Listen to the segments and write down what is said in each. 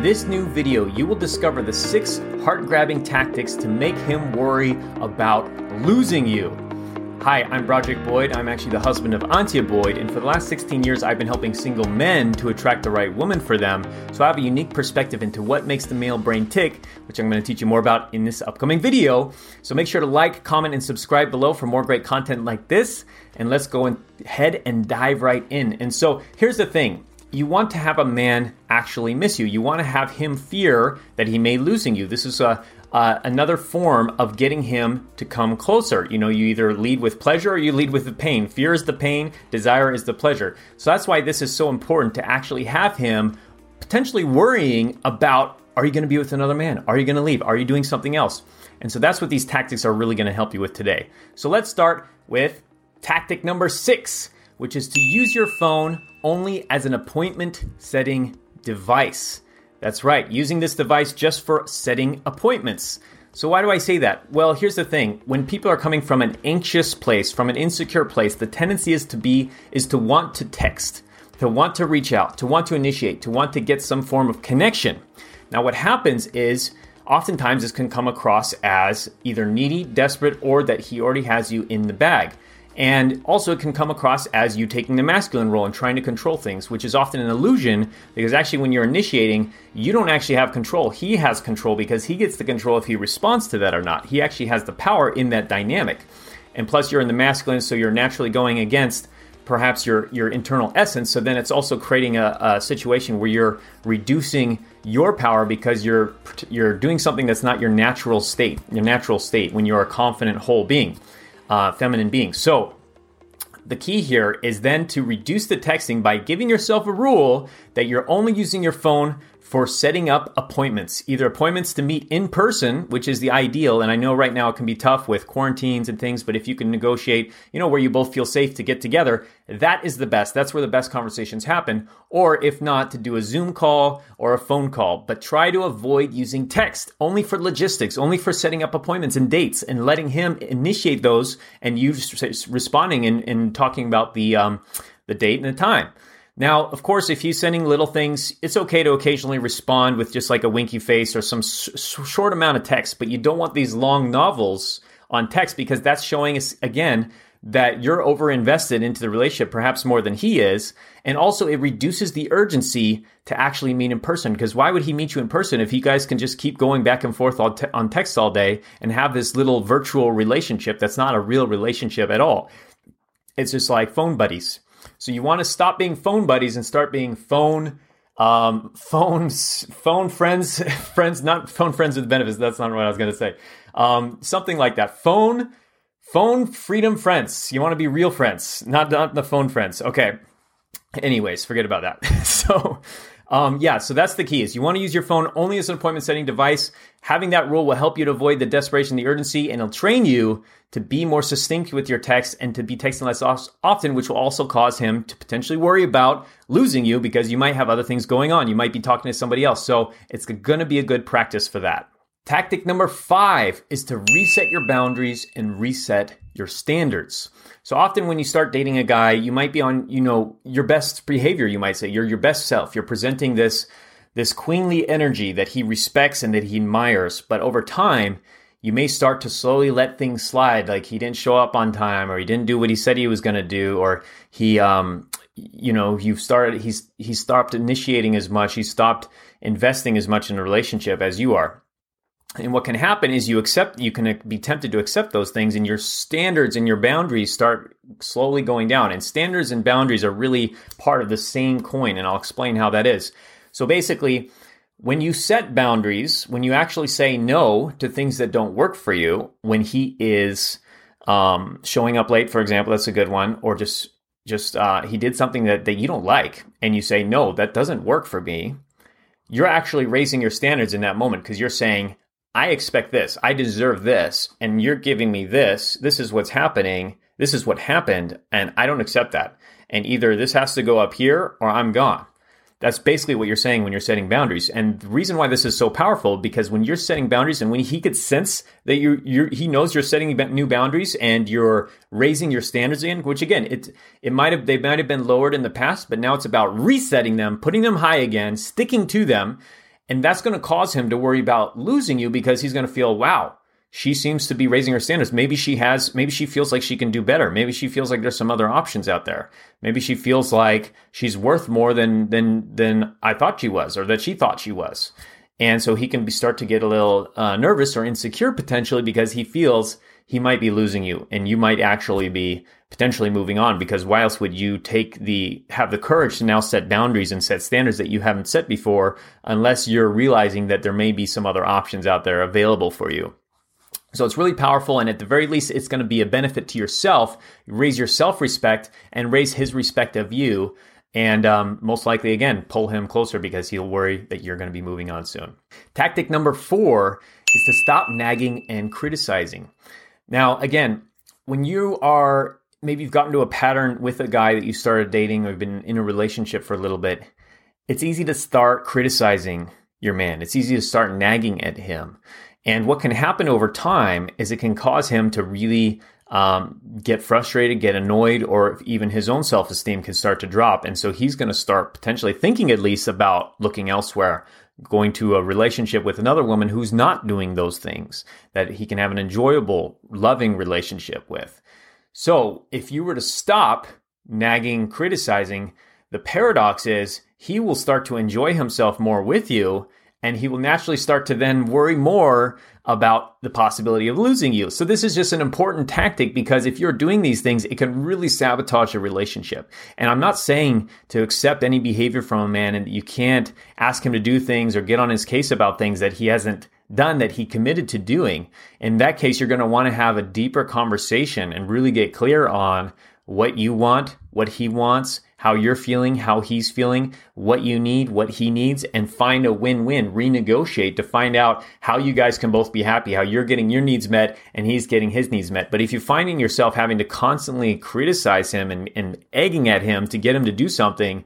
In this new video, you will discover the six heart grabbing tactics to make him worry about losing you. Hi, I'm Broderick Boyd. I'm actually the husband of Antia Boyd, and for the last 16 years, I've been helping single men to attract the right woman for them. So I have a unique perspective into what makes the male brain tick, which I'm going to teach you more about in this upcoming video. So make sure to like, comment, and subscribe below for more great content like this. And let's go ahead and dive right in. And so here's the thing you want to have a man actually miss you. You want to have him fear that he may losing you. This is a uh, another form of getting him to come closer. You know, you either lead with pleasure or you lead with the pain. Fear is the pain, desire is the pleasure. So that's why this is so important to actually have him potentially worrying about are you going to be with another man? Are you going to leave? Are you doing something else? And so that's what these tactics are really going to help you with today. So let's start with tactic number six, which is to use your phone only as an appointment setting device. That's right, using this device just for setting appointments. So, why do I say that? Well, here's the thing. When people are coming from an anxious place, from an insecure place, the tendency is to be, is to want to text, to want to reach out, to want to initiate, to want to get some form of connection. Now, what happens is, oftentimes this can come across as either needy, desperate, or that he already has you in the bag. And also, it can come across as you taking the masculine role and trying to control things, which is often an illusion because actually, when you're initiating, you don't actually have control. He has control because he gets the control if he responds to that or not. He actually has the power in that dynamic. And plus, you're in the masculine, so you're naturally going against perhaps your, your internal essence. So then it's also creating a, a situation where you're reducing your power because you're you're doing something that's not your natural state, your natural state when you're a confident whole being uh, feminine being. So the key here is then to reduce the texting by giving yourself a rule that you're only using your phone for setting up appointments, either appointments to meet in person, which is the ideal. And I know right now it can be tough with quarantines and things, but if you can negotiate, you know, where you both feel safe to get together, that is the best. That's where the best conversations happen. Or if not, to do a Zoom call or a phone call. But try to avoid using text only for logistics, only for setting up appointments and dates and letting him initiate those and you just responding and, and talking about the, um, the date and the time. Now, of course, if he's sending little things, it's okay to occasionally respond with just like a winky face or some short amount of text, but you don't want these long novels on text because that's showing us again that you're over invested into the relationship, perhaps more than he is. And also, it reduces the urgency to actually meet in person. Because why would he meet you in person if you guys can just keep going back and forth on, te- on text all day and have this little virtual relationship that's not a real relationship at all? It's just like phone buddies. So you want to stop being phone buddies and start being phone um, phones, phone friends, friends, not phone friends with benefits. That's not what I was going to say. Um, something like that. Phone, phone freedom friends. You want to be real friends, not, not the phone friends. Okay. Anyways, forget about that. so, um, yeah, so that's the key is you want to use your phone only as an appointment setting device. Having that rule will help you to avoid the desperation, the urgency, and it'll train you to be more succinct with your text and to be texting less often, which will also cause him to potentially worry about losing you because you might have other things going on. You might be talking to somebody else. So it's going to be a good practice for that. Tactic number five is to reset your boundaries and reset your standards. So often when you start dating a guy, you might be on, you know, your best behavior, you might say. You're your best self. You're presenting this this queenly energy that he respects and that he admires. But over time, you may start to slowly let things slide like he didn't show up on time or he didn't do what he said he was going to do or he um you know you've started he's he stopped initiating as much he stopped investing as much in a relationship as you are and what can happen is you accept you can be tempted to accept those things and your standards and your boundaries start slowly going down and standards and boundaries are really part of the same coin and i'll explain how that is so basically when you set boundaries, when you actually say no to things that don't work for you, when he is um, showing up late, for example, that's a good one, or just just uh, he did something that, that you don't like, and you say no, that doesn't work for me. You're actually raising your standards in that moment because you're saying, I expect this, I deserve this, and you're giving me this. This is what's happening. This is what happened, and I don't accept that. And either this has to go up here or I'm gone. That's basically what you're saying when you're setting boundaries. And the reason why this is so powerful because when you're setting boundaries and when he could sense that you you he knows you're setting new boundaries and you're raising your standards in, which again, it it might have they might have been lowered in the past, but now it's about resetting them, putting them high again, sticking to them. And that's going to cause him to worry about losing you because he's going to feel, wow, she seems to be raising her standards. Maybe she has, maybe she feels like she can do better. Maybe she feels like there's some other options out there. Maybe she feels like she's worth more than, than, than I thought she was or that she thought she was. And so he can be, start to get a little uh, nervous or insecure potentially because he feels he might be losing you and you might actually be potentially moving on because why else would you take the have the courage to now set boundaries and set standards that you haven't set before unless you're realizing that there may be some other options out there available for you so it's really powerful, and at the very least, it's going to be a benefit to yourself, raise your self respect, and raise his respect of you. And um, most likely, again, pull him closer because he'll worry that you're going to be moving on soon. Tactic number four is to stop nagging and criticizing. Now, again, when you are maybe you've gotten to a pattern with a guy that you started dating or been in a relationship for a little bit, it's easy to start criticizing your man. It's easy to start nagging at him. And what can happen over time is it can cause him to really um, get frustrated, get annoyed, or even his own self esteem can start to drop. And so he's going to start potentially thinking at least about looking elsewhere, going to a relationship with another woman who's not doing those things that he can have an enjoyable, loving relationship with. So if you were to stop nagging, criticizing, the paradox is he will start to enjoy himself more with you and he will naturally start to then worry more about the possibility of losing you. So this is just an important tactic because if you're doing these things, it can really sabotage a relationship. And I'm not saying to accept any behavior from a man and you can't ask him to do things or get on his case about things that he hasn't done that he committed to doing. In that case, you're going to want to have a deeper conversation and really get clear on what you want, what he wants, how you're feeling, how he's feeling, what you need, what he needs, and find a win win, renegotiate to find out how you guys can both be happy, how you're getting your needs met and he's getting his needs met. But if you're finding yourself having to constantly criticize him and, and egging at him to get him to do something,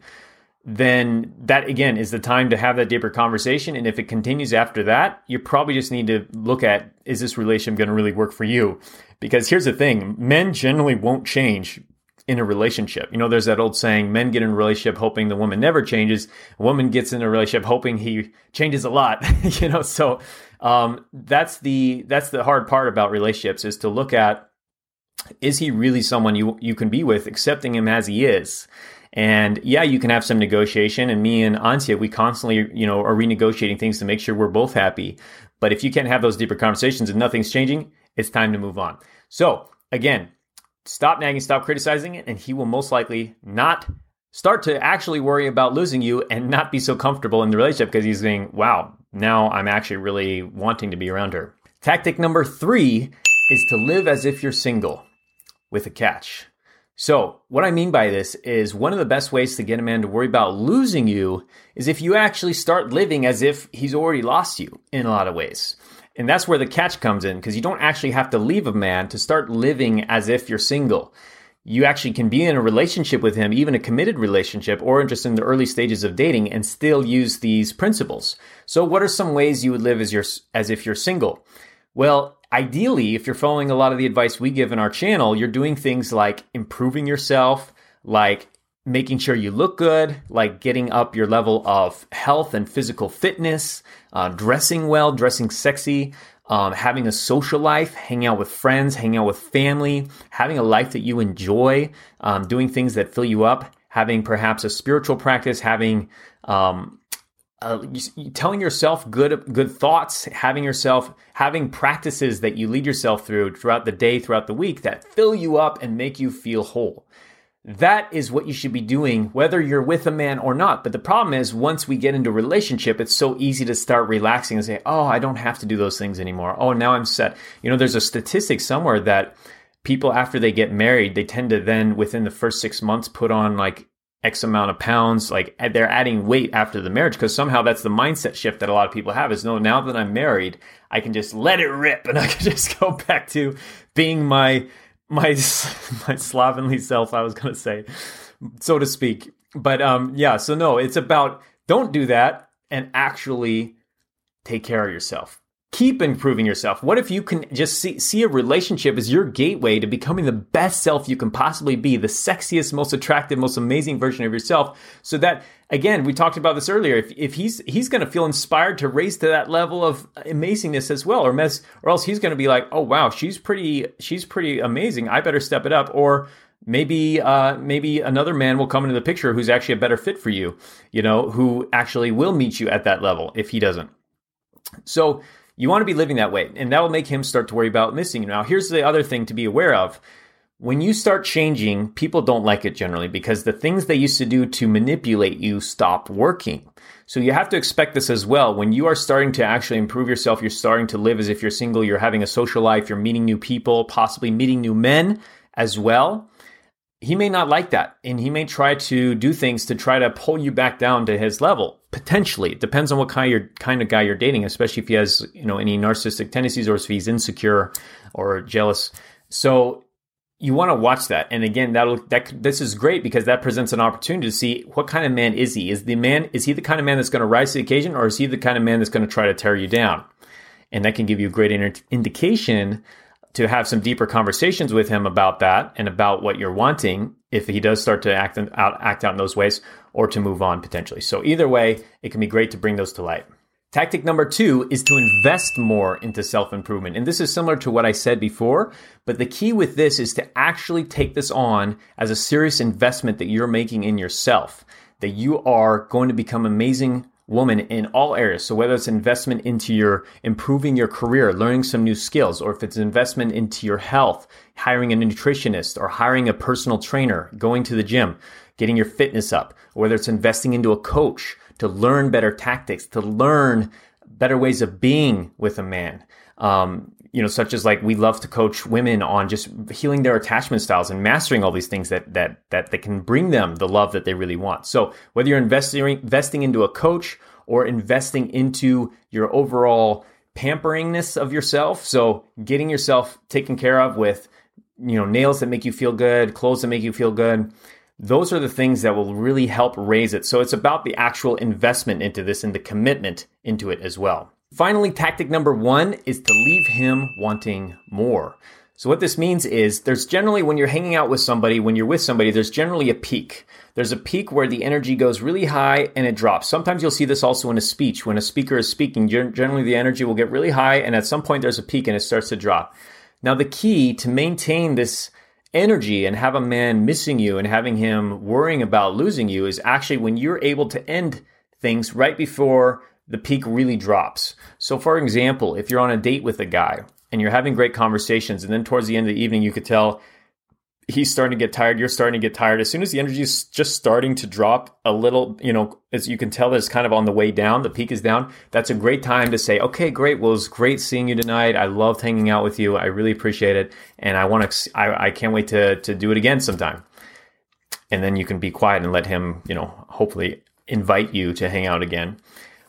then that again is the time to have that deeper conversation. And if it continues after that, you probably just need to look at is this relationship going to really work for you? Because here's the thing men generally won't change in a relationship. You know, there's that old saying, men get in a relationship hoping the woman never changes. A woman gets in a relationship hoping he changes a lot. you know, so um, that's the that's the hard part about relationships is to look at is he really someone you you can be with, accepting him as he is. And yeah, you can have some negotiation. And me and Antia, we constantly, you know, are renegotiating things to make sure we're both happy. But if you can't have those deeper conversations and nothing's changing, it's time to move on. So again, stop nagging, stop criticizing it, and he will most likely not start to actually worry about losing you and not be so comfortable in the relationship because he's saying, wow, now I'm actually really wanting to be around her. Tactic number three is to live as if you're single with a catch. So, what I mean by this is one of the best ways to get a man to worry about losing you is if you actually start living as if he's already lost you in a lot of ways. And that's where the catch comes in because you don't actually have to leave a man to start living as if you're single. You actually can be in a relationship with him, even a committed relationship, or just in the early stages of dating, and still use these principles. So, what are some ways you would live as, you're, as if you're single? Well, ideally, if you're following a lot of the advice we give in our channel, you're doing things like improving yourself, like making sure you look good, like getting up your level of health and physical fitness, uh, dressing well, dressing sexy, um, having a social life, hanging out with friends, hanging out with family, having a life that you enjoy, um, doing things that fill you up, having perhaps a spiritual practice, having um, uh, telling yourself good good thoughts, having yourself having practices that you lead yourself through throughout the day, throughout the week that fill you up and make you feel whole. That is what you should be doing, whether you're with a man or not. But the problem is, once we get into a relationship, it's so easy to start relaxing and say, Oh, I don't have to do those things anymore. Oh, now I'm set. You know, there's a statistic somewhere that people, after they get married, they tend to then, within the first six months, put on like X amount of pounds. Like they're adding weight after the marriage because somehow that's the mindset shift that a lot of people have is no, now that I'm married, I can just let it rip and I can just go back to being my my my slovenly self. I was to say, so to speak. But um, yeah. So no, it's about don't do that and actually take care of yourself. Keep improving yourself? What if you can just see, see a relationship as your gateway to becoming the best self you can possibly be, the sexiest, most attractive, most amazing version of yourself? So that, again, we talked about this earlier. If, if he's, he's going to feel inspired to raise to that level of amazingness as well, or mess, or else he's going to be like, oh, wow, she's pretty, she's pretty amazing. I better step it up. Or, maybe uh, maybe another man will come into the picture who's actually a better fit for you you know who actually will meet you at that level if he doesn't so you want to be living that way, and that will make him start to worry about missing you. Now, here's the other thing to be aware of. When you start changing, people don't like it generally because the things they used to do to manipulate you stop working. So you have to expect this as well. When you are starting to actually improve yourself, you're starting to live as if you're single, you're having a social life, you're meeting new people, possibly meeting new men as well he may not like that and he may try to do things to try to pull you back down to his level potentially. It depends on what kind of, kind of guy you're dating especially if he has you know any narcissistic tendencies or if he's insecure or jealous. So you want to watch that. And again that'll that this is great because that presents an opportunity to see what kind of man is he? Is the man is he the kind of man that's going to rise to the occasion or is he the kind of man that's going to try to tear you down? And that can give you a great indication to have some deeper conversations with him about that and about what you're wanting if he does start to act out act out in those ways or to move on potentially. So either way, it can be great to bring those to light. Tactic number 2 is to invest more into self-improvement. And this is similar to what I said before, but the key with this is to actually take this on as a serious investment that you're making in yourself. That you are going to become amazing woman in all areas. So whether it's investment into your improving your career, learning some new skills, or if it's investment into your health, hiring a nutritionist or hiring a personal trainer, going to the gym, getting your fitness up, or whether it's investing into a coach to learn better tactics, to learn better ways of being with a man. Um, you know, such as like we love to coach women on just healing their attachment styles and mastering all these things that that that that can bring them the love that they really want. So whether you're investing investing into a coach or investing into your overall pamperingness of yourself, so getting yourself taken care of with you know nails that make you feel good, clothes that make you feel good, those are the things that will really help raise it. So it's about the actual investment into this and the commitment into it as well. Finally, tactic number one is to leave him wanting more. So what this means is there's generally when you're hanging out with somebody, when you're with somebody, there's generally a peak. There's a peak where the energy goes really high and it drops. Sometimes you'll see this also in a speech. When a speaker is speaking, generally the energy will get really high and at some point there's a peak and it starts to drop. Now the key to maintain this energy and have a man missing you and having him worrying about losing you is actually when you're able to end things right before the peak really drops. So, for example, if you're on a date with a guy and you're having great conversations, and then towards the end of the evening, you could tell he's starting to get tired, you're starting to get tired. As soon as the energy is just starting to drop a little, you know, as you can tell, it's kind of on the way down, the peak is down. That's a great time to say, okay, great. Well, it's great seeing you tonight. I loved hanging out with you. I really appreciate it. And I want to, I, I can't wait to, to do it again sometime. And then you can be quiet and let him, you know, hopefully invite you to hang out again.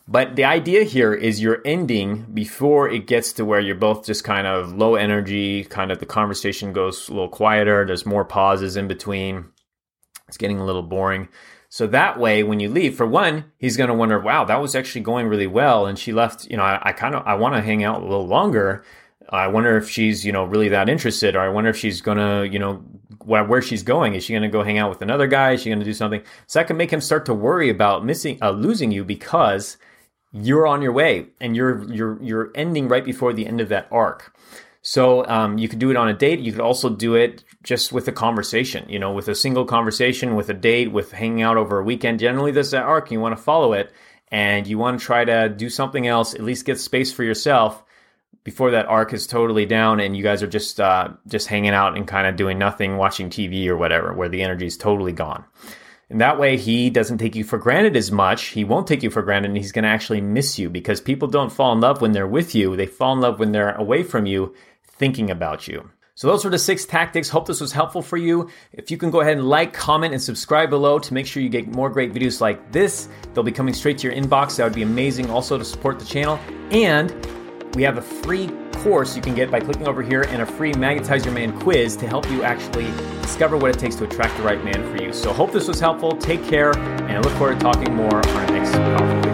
But the idea here is you're ending before it gets to where you're both just kind of low energy, kind of the conversation goes a little quieter, there's more pauses in between. It's getting a little boring. So that way, when you leave, for one, he's going to wonder, wow, that was actually going really well. And she left, you know, I, I kind of, I want to hang out a little longer. I wonder if she's, you know, really that interested, or I wonder if she's going to, you know, where, where she's going. Is she going to go hang out with another guy? Is she going to do something? So that can make him start to worry about missing, uh, losing you because you're on your way and you're you're you're ending right before the end of that arc. So um, you could do it on a date. You could also do it just with a conversation. You know, with a single conversation, with a date, with hanging out over a weekend. Generally, there's that arc. You want to follow it, and you want to try to do something else. At least get space for yourself before that arc is totally down, and you guys are just uh, just hanging out and kind of doing nothing, watching TV or whatever, where the energy is totally gone. And that way, he doesn't take you for granted as much. He won't take you for granted, and he's going to actually miss you because people don't fall in love when they're with you. They fall in love when they're away from you, thinking about you. So, those were the six tactics. Hope this was helpful for you. If you can go ahead and like, comment, and subscribe below to make sure you get more great videos like this, they'll be coming straight to your inbox. That would be amazing also to support the channel. And we have a free course you can get by clicking over here and a free Magnetize Your Man quiz to help you actually discover what it takes to attract the right man for you. So, hope this was helpful. Take care, and I look forward to talking more on our next Powerful